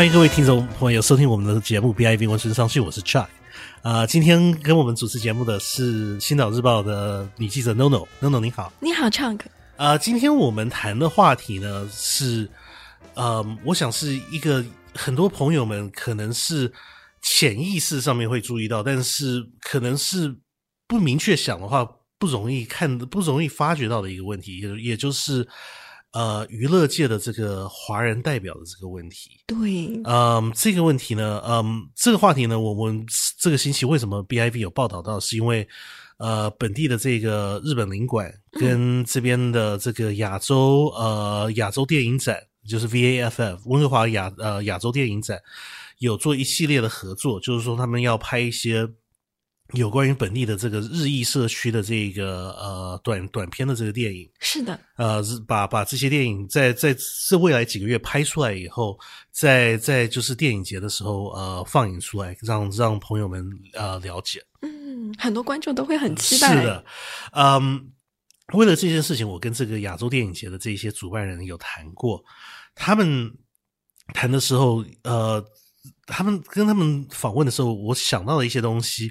欢迎各位听众朋友收听我们的节目《BIV 文身上去》，我是 Chuck。啊，今天跟我们主持节目的是《星岛日报》的女记者 NoNo，NoNo 你好，你好 Chuck。呃，今天我们谈的话题呢是，呃，我想是一个很多朋友们可能是潜意识上面会注意到，但是可能是不明确想的话，不容易看、不容易发觉到的一个问题，也也就是呃娱乐界的这个华人代表的这个问题。对，嗯，这个问题呢，嗯，这个话题呢，我们这个星期为什么 BIV 有报道到，是因为。呃，本地的这个日本领馆跟这边的这个亚洲呃亚洲电影展，就是 VAFF 温哥华亚呃亚洲电影展，有做一系列的合作，就是说他们要拍一些有关于本地的这个日裔社区的这个呃短短片的这个电影。是的，呃，把把这些电影在在这未来几个月拍出来以后，在在就是电影节的时候呃放映出来，让让朋友们呃了解。嗯很多观众都会很期待。是的，嗯，为了这件事情，我跟这个亚洲电影节的这些主办人有谈过。他们谈的时候，呃，他们跟他们访问的时候，我想到了一些东西，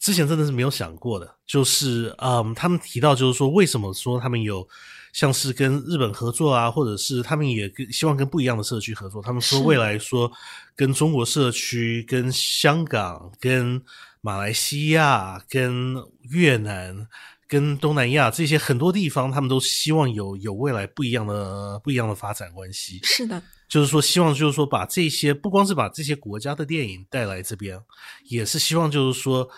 之前真的是没有想过的。就是，嗯，他们提到，就是说，为什么说他们有像是跟日本合作啊，或者是他们也跟希望跟不一样的社区合作。他们说，未来说跟中国社区、跟香港、跟马来西亚、跟越南、跟东南亚这些很多地方，他们都希望有有未来不一样的不一样的发展关系。是的，就是说，希望就是说，把这些不光是把这些国家的电影带来这边，也是希望就是说，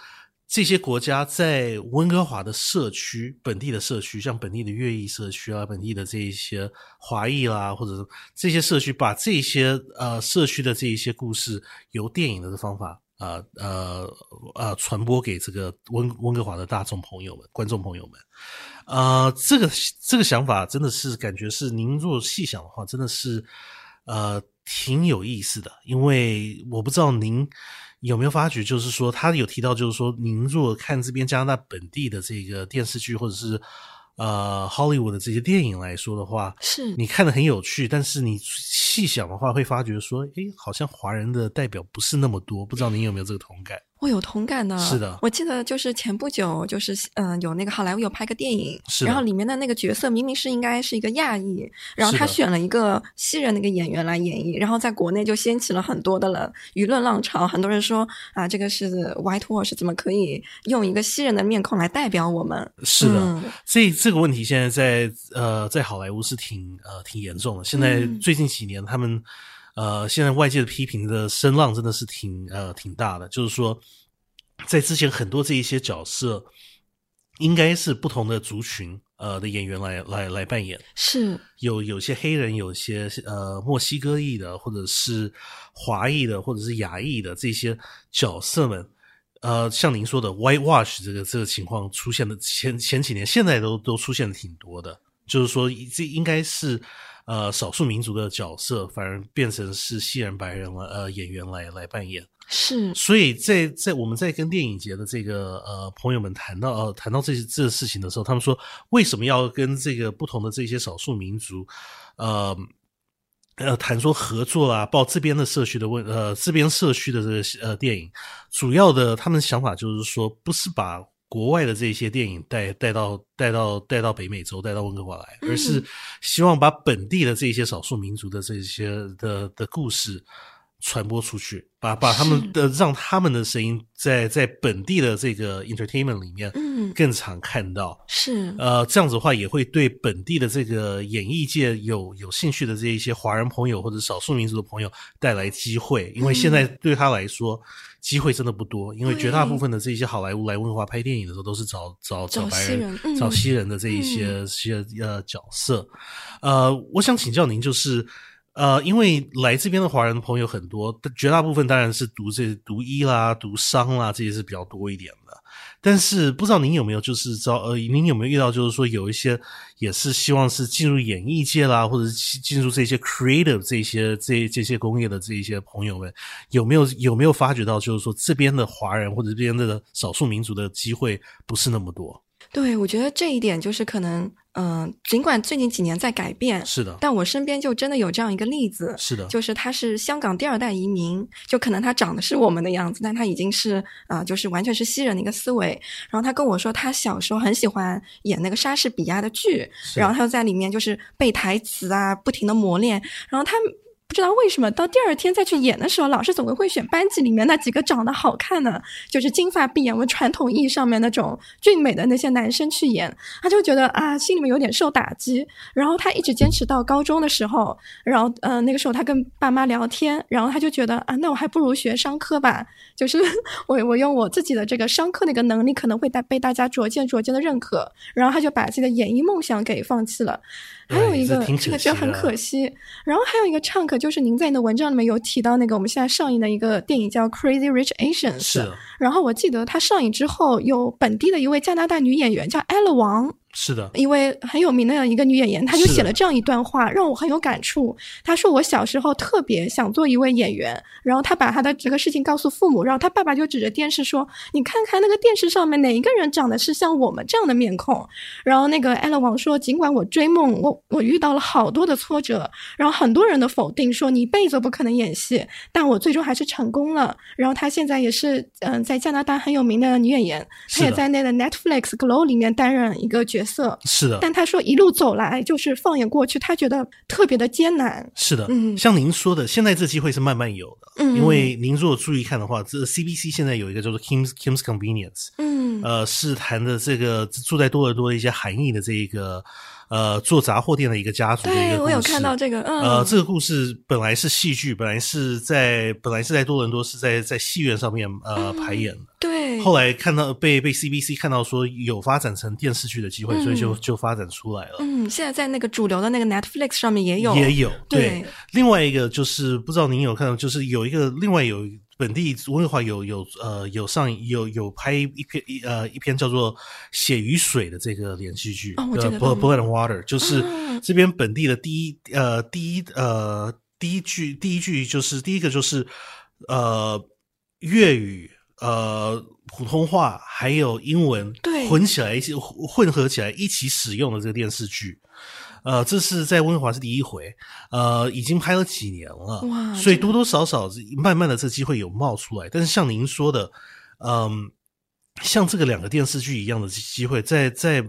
这些国家在温哥华的社区、本地的社区，像本地的粤裔社区啊，本地的这一些华裔啦，或者这些社区，把这些呃社区的这一些故事，由电影的方法。呃呃呃，传播给这个温温哥华的大众朋友们、观众朋友们，呃，这个这个想法真的是感觉是您若细想的话，真的是呃挺有意思的。因为我不知道您有没有发觉，就是说他有提到，就是说您如果看这边加拿大本地的这个电视剧或者是。呃，Hollywood 的这些电影来说的话，是你看的很有趣，但是你细想的话，会发觉说，诶，好像华人的代表不是那么多，不知道您有没有这个同感？我有同感的，是的，我记得就是前不久，就是嗯，有那个好莱坞有拍个电影，是，然后里面的那个角色明明是应该是一个亚裔，然后他选了一个西人那个演员来演绎，然后在国内就掀起了很多的了舆论浪潮，很多人说啊，这个是 whitewash，怎么可以用一个西人的面孔来代表我们？是的，这这个问题现在在呃在好莱坞是挺呃挺严重的，现在最近几年他们。呃，现在外界的批评的声浪真的是挺呃挺大的，就是说，在之前很多这一些角色，应该是不同的族群呃的演员来来来扮演，是。有有些黑人，有些呃墨西哥裔的，或者是华裔的，或者是亚裔的这些角色们，呃，像您说的 white wash 这个这个情况出现的前前几年，现在都都出现的挺多的，就是说这应该是。呃，少数民族的角色反而变成是西人、白人了，呃，演员来来扮演。是，所以在在我们在跟电影节的这个呃朋友们谈到呃谈到这些这个事情的时候，他们说为什么要跟这个不同的这些少数民族，呃呃谈说合作啊，报这边的社区的问呃这边社区的这个呃电影，主要的他们想法就是说，不是把。国外的这些电影带带到带到带到北美洲，带到温哥华来，而是希望把本地的这些少数民族的这些的的故事传播出去，把把他们的让他们的声音在在本地的这个 entertainment 里面更常看到。是。呃，这样子的话也会对本地的这个演艺界有有兴趣的这一些华人朋友或者少数民族的朋友带来机会，因为现在对他来说。机会真的不多，因为绝大部分的这些好莱坞来温哥华拍电影的时候，都是找找找白人、找西人的这一些些呃角色。呃，我想请教您，就是呃，因为来这边的华人朋友很多，绝大部分当然是读这读医啦、读商啦，这些是比较多一点的。但是不知道您有没有就是招呃，您有没有遇到就是说有一些也是希望是进入演艺界啦，或者是进入这些 creative 这些这这些工业的这一些朋友们，有没有有没有发觉到就是说这边的华人或者这边的少数民族的机会不是那么多？对，我觉得这一点就是可能。嗯、尽管最近几年在改变，是的，但我身边就真的有这样一个例子，是的，就是他是香港第二代移民，就可能他长得是我们的样子，但他已经是啊、呃就是完全是西人的一个思维。然后他跟我说，他小时候很喜欢演那个莎士比亚的剧，是然后他就在里面就是背台词啊，不停的磨练。然后他不知道为什么到第二天再去演的时候，老师总归会选班级里面那几个长得好看的，就是金发碧眼，我们传统意义上面那种俊美的那些男生去演，他就觉得啊，心里面有点受打击。然后他一直坚持到高中的时候，然后呃那个时候他跟爸妈聊天，然后他就觉得啊，那我还不如学商科吧，就是 我我用我自己的这个商科的一个能力，可能会大被大家逐渐逐渐的认可，然后他就把自己的演艺梦想给放弃了。还有一个哎这个就很可惜，然后还有一个 chunk 就是您在你的文章里面有提到那个我们现在上映的一个电影叫《Crazy Rich Asians》，是，然后我记得它上映之后，有本地的一位加拿大女演员叫 Ella 王，是的，一位很有名的一个女演员，她就写了这样一段话，让我很有感触。她说我小时候特别想做一位演员，然后她把她的这个事情告诉父母，然后她爸爸就指着电视说：“你看看那个电视上面哪一个人长得是像我们这样的面孔？”然后那个 Ella 王说：“尽管我追梦，我我遇到了好多的挫折，然后很多人的否定，说你一辈子都不可能演戏，但我最终还是成功了。然后她现在也是嗯、呃在加拿大很有名的女演员，她也在那个 Netflix Glow 里面担任一个角色。”是的，但他说一路走来，就是放眼过去，他觉得特别的艰难。是的，嗯像您说的，现在这机会是慢慢有的，嗯因为您如果注意看的话，这 CBC 现在有一个叫做 Kim's Kim's Convenience，嗯呃，是谈的这个住在多伦多的一些含义的这一个呃做杂货店的一个家族的一对我有个故事看到这个，嗯，呃，这个故事本来是戏剧，本来是在本来是在多伦多是在在戏院上面呃排演的，对，后来看到被被 CBC 看到说有发展成电视剧的机会，所以就嗯。就发展出来了。嗯，现在在那个主流的那个 Netflix 上面也有，也有对。另外一个就是不知道您有看到，就是有一个另外有本地温哥华有有呃有上有有拍一篇一呃一篇叫做《血与水》的这个连续剧，Blood and Water，就是啊。这边本地的第一呃第一呃第一句第一句就是第一个就是呃粤语呃普通话还有英文对。混起来一混合起来一起使用的这个电视剧。呃，这是在温哥华是第一回，呃，已经拍了几年了，哇所以多多少少慢慢的这个机会有冒出来。但是像您说的，嗯，像这个两个电视剧一样的机会，在在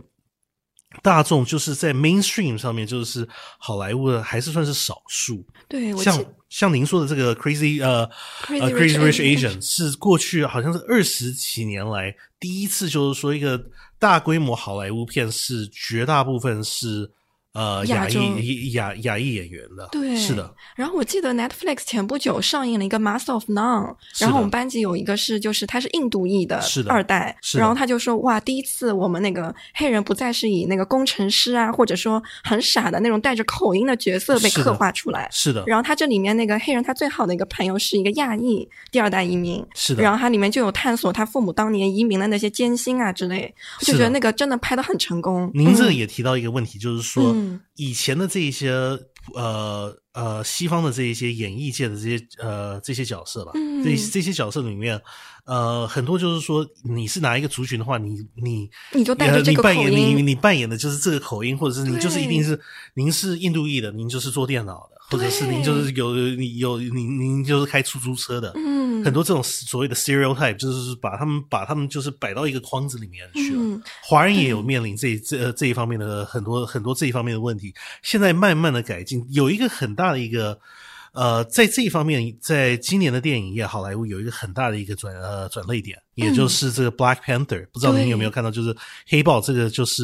大众就是在 mainstream 上面，就是好莱坞的还是算是少数。对，我像像您说的这个 Crazy 呃 Crazy 呃 Rich Crazy Rich Asians Asian 是过去好像是二十几年来第一次，就是说一个大规模好莱坞片是绝大部分是呃亚裔亚亚裔演员的，对是的，然后我记得 Netflix 前不久上映了一个《Master of None》，然后我们班级有一个是就是他是印度裔的二代，是的然后他就说哇，第一次我们那个黑人不再是以那个工程师啊，或者说很傻的那种带着口音的角色被刻画出来。是的，然后他这里面那个黑人，他最好的一个朋友是一个亚裔第二代移民，是的然后他里面就有探索他父母当年移民的那些艰辛啊之类，我就觉得那个真的拍的很成功。您这嗯也提到一个问题，就是说、嗯以前的这一些呃呃西方的这一些演艺界的这些呃这些角色吧，嗯这这些角色里面，呃，很多就是说你是哪一个族群的话，你你你就带着呃这个你扮演口音。你你扮演的就是这个口音，或者是你就是一定是您是印度裔的，您就是做电脑的，或者是您就是有你有您您就是开出租车的，嗯很多这种所谓的 stereotype，就是把他们把他们就是摆到一个框子里面去了。嗯华人也有面临这这这一方面的很多很多这一方面的问题，现在慢慢的改进，有一个很大的一个呃，在这一方面，在今年的电影业，好莱坞有一个很大的一个转呃转类点，也就是这个 Black Panther，、不知道您有没有看到？就是黑豹，这个就是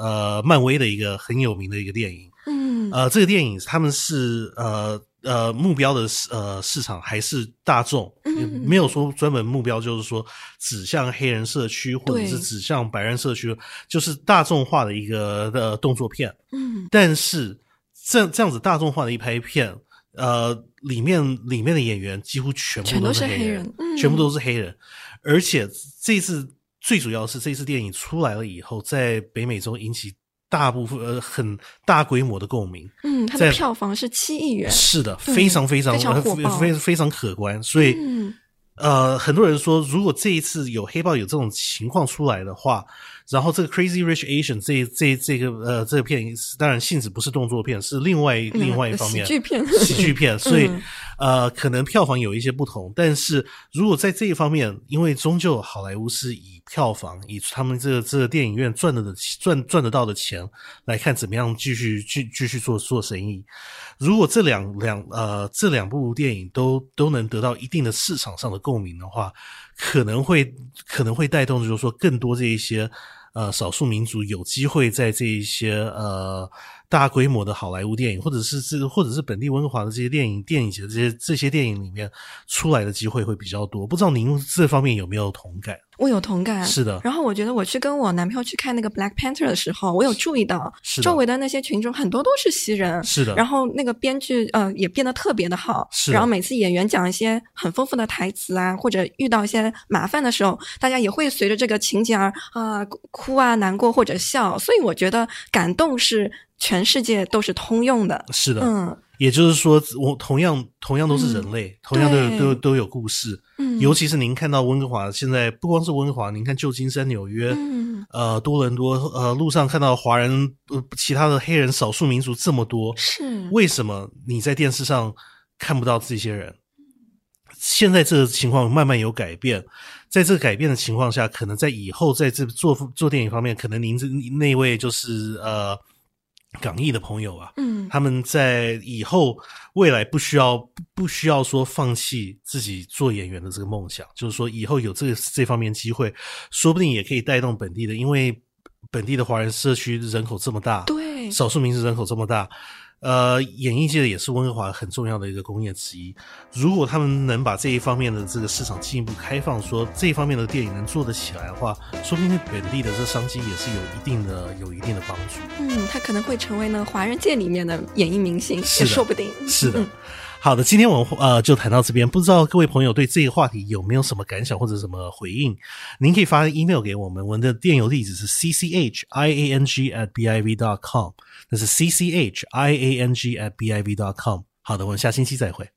呃漫威的一个很有名的一个电影。嗯呃，这个电影他们是呃呃目标的市呃市场还是大众，嗯。没有说专门目标就是说指向黑人社区或者是指向白人社区，就是大众化的一个呃动作片。嗯。但是这这样子大众化的一拍片，呃，里面里面的演员几乎全部都是黑人嗯。全部都是黑人，而且这次最主要是这次电影出来了以后，在北美洲引起大部分呃很大规模的共鸣。嗯，它的票房是七亿元。是的，非常非常非常非常可观，所以嗯呃，很多人说，如果这一次有黑豹有这种情况出来的话，然后这个 Crazy Rich Asian 这这这个呃这个片，当然性质不是动作片，是另外另外一方面喜剧片，喜剧片，所以呃可能票房有一些不同。但是如果在这一方面，因为终究好莱坞是以票房以他们这个这个电影院赚的的赚赚得到的钱来看，怎么样继续继继续做做生意。如果这两两呃这两部电影都都能得到一定的市场上的共鸣的话，可能会可能会带动，就是说更多这一些呃少数民族有机会在这一些呃大规模的好莱坞电影，或者是这或者是本地温哥华的这些电影电影节这些这些电影里面出来的机会会比较多。不知道您这方面有没有同感？我有同感，是的。然后我觉得我去跟我男朋友去看那个 Black Panther 的时候，我有注意到周围的那些群众很多都是西人，是的。然后那个编剧呃也变得特别的好，是。然后每次演员讲一些很丰富的台词啊，或者遇到一些麻烦的时候，大家也会随着这个情节而啊哭啊难过或者笑。所以我觉得感动是全世界都是通用的，是的，嗯。也就是说，我同样同样都是人类，同样都都都有故事。嗯，尤其是您看到温哥华，现在不光是温哥华，您看旧金山、纽约，嗯呃，多伦多，呃，路上看到华人、呃，其他的黑人、少数民族这么多，是为什么你在电视上看不到这些人？现在这个情况慢慢有改变，在这个改变的情况下，可能在以后在这做做电影方面，可能您这那位就是呃。港艺的朋友啊，嗯，他们在以后未来不需要不不需要说放弃自己做演员的这个梦想，就是说以后有这个这方面机会，说不定也可以带动本地的，因为本地的华人社区人口这么大，对，少数民族人口这么大。呃，演艺界也是温哥华很重要的一个工业之一。如果他们能把这一方面的这个市场进一步开放，说这一方面的电影能做得起来的话，说不定本地的这商机也是有一定的、有一定的帮助。嗯，他可能会成为呢华人界里面的演艺明星，也说不定。是的。好的，今天我们呃就谈到这边，不知道各位朋友对这个话题有没有什么感想或者什么回应？您可以发 email 给我们，我们的电邮地址是 c c h i a n g at b i v dot com，那是 c c h i a n g at b i v dot com。好的，我们下星期再会。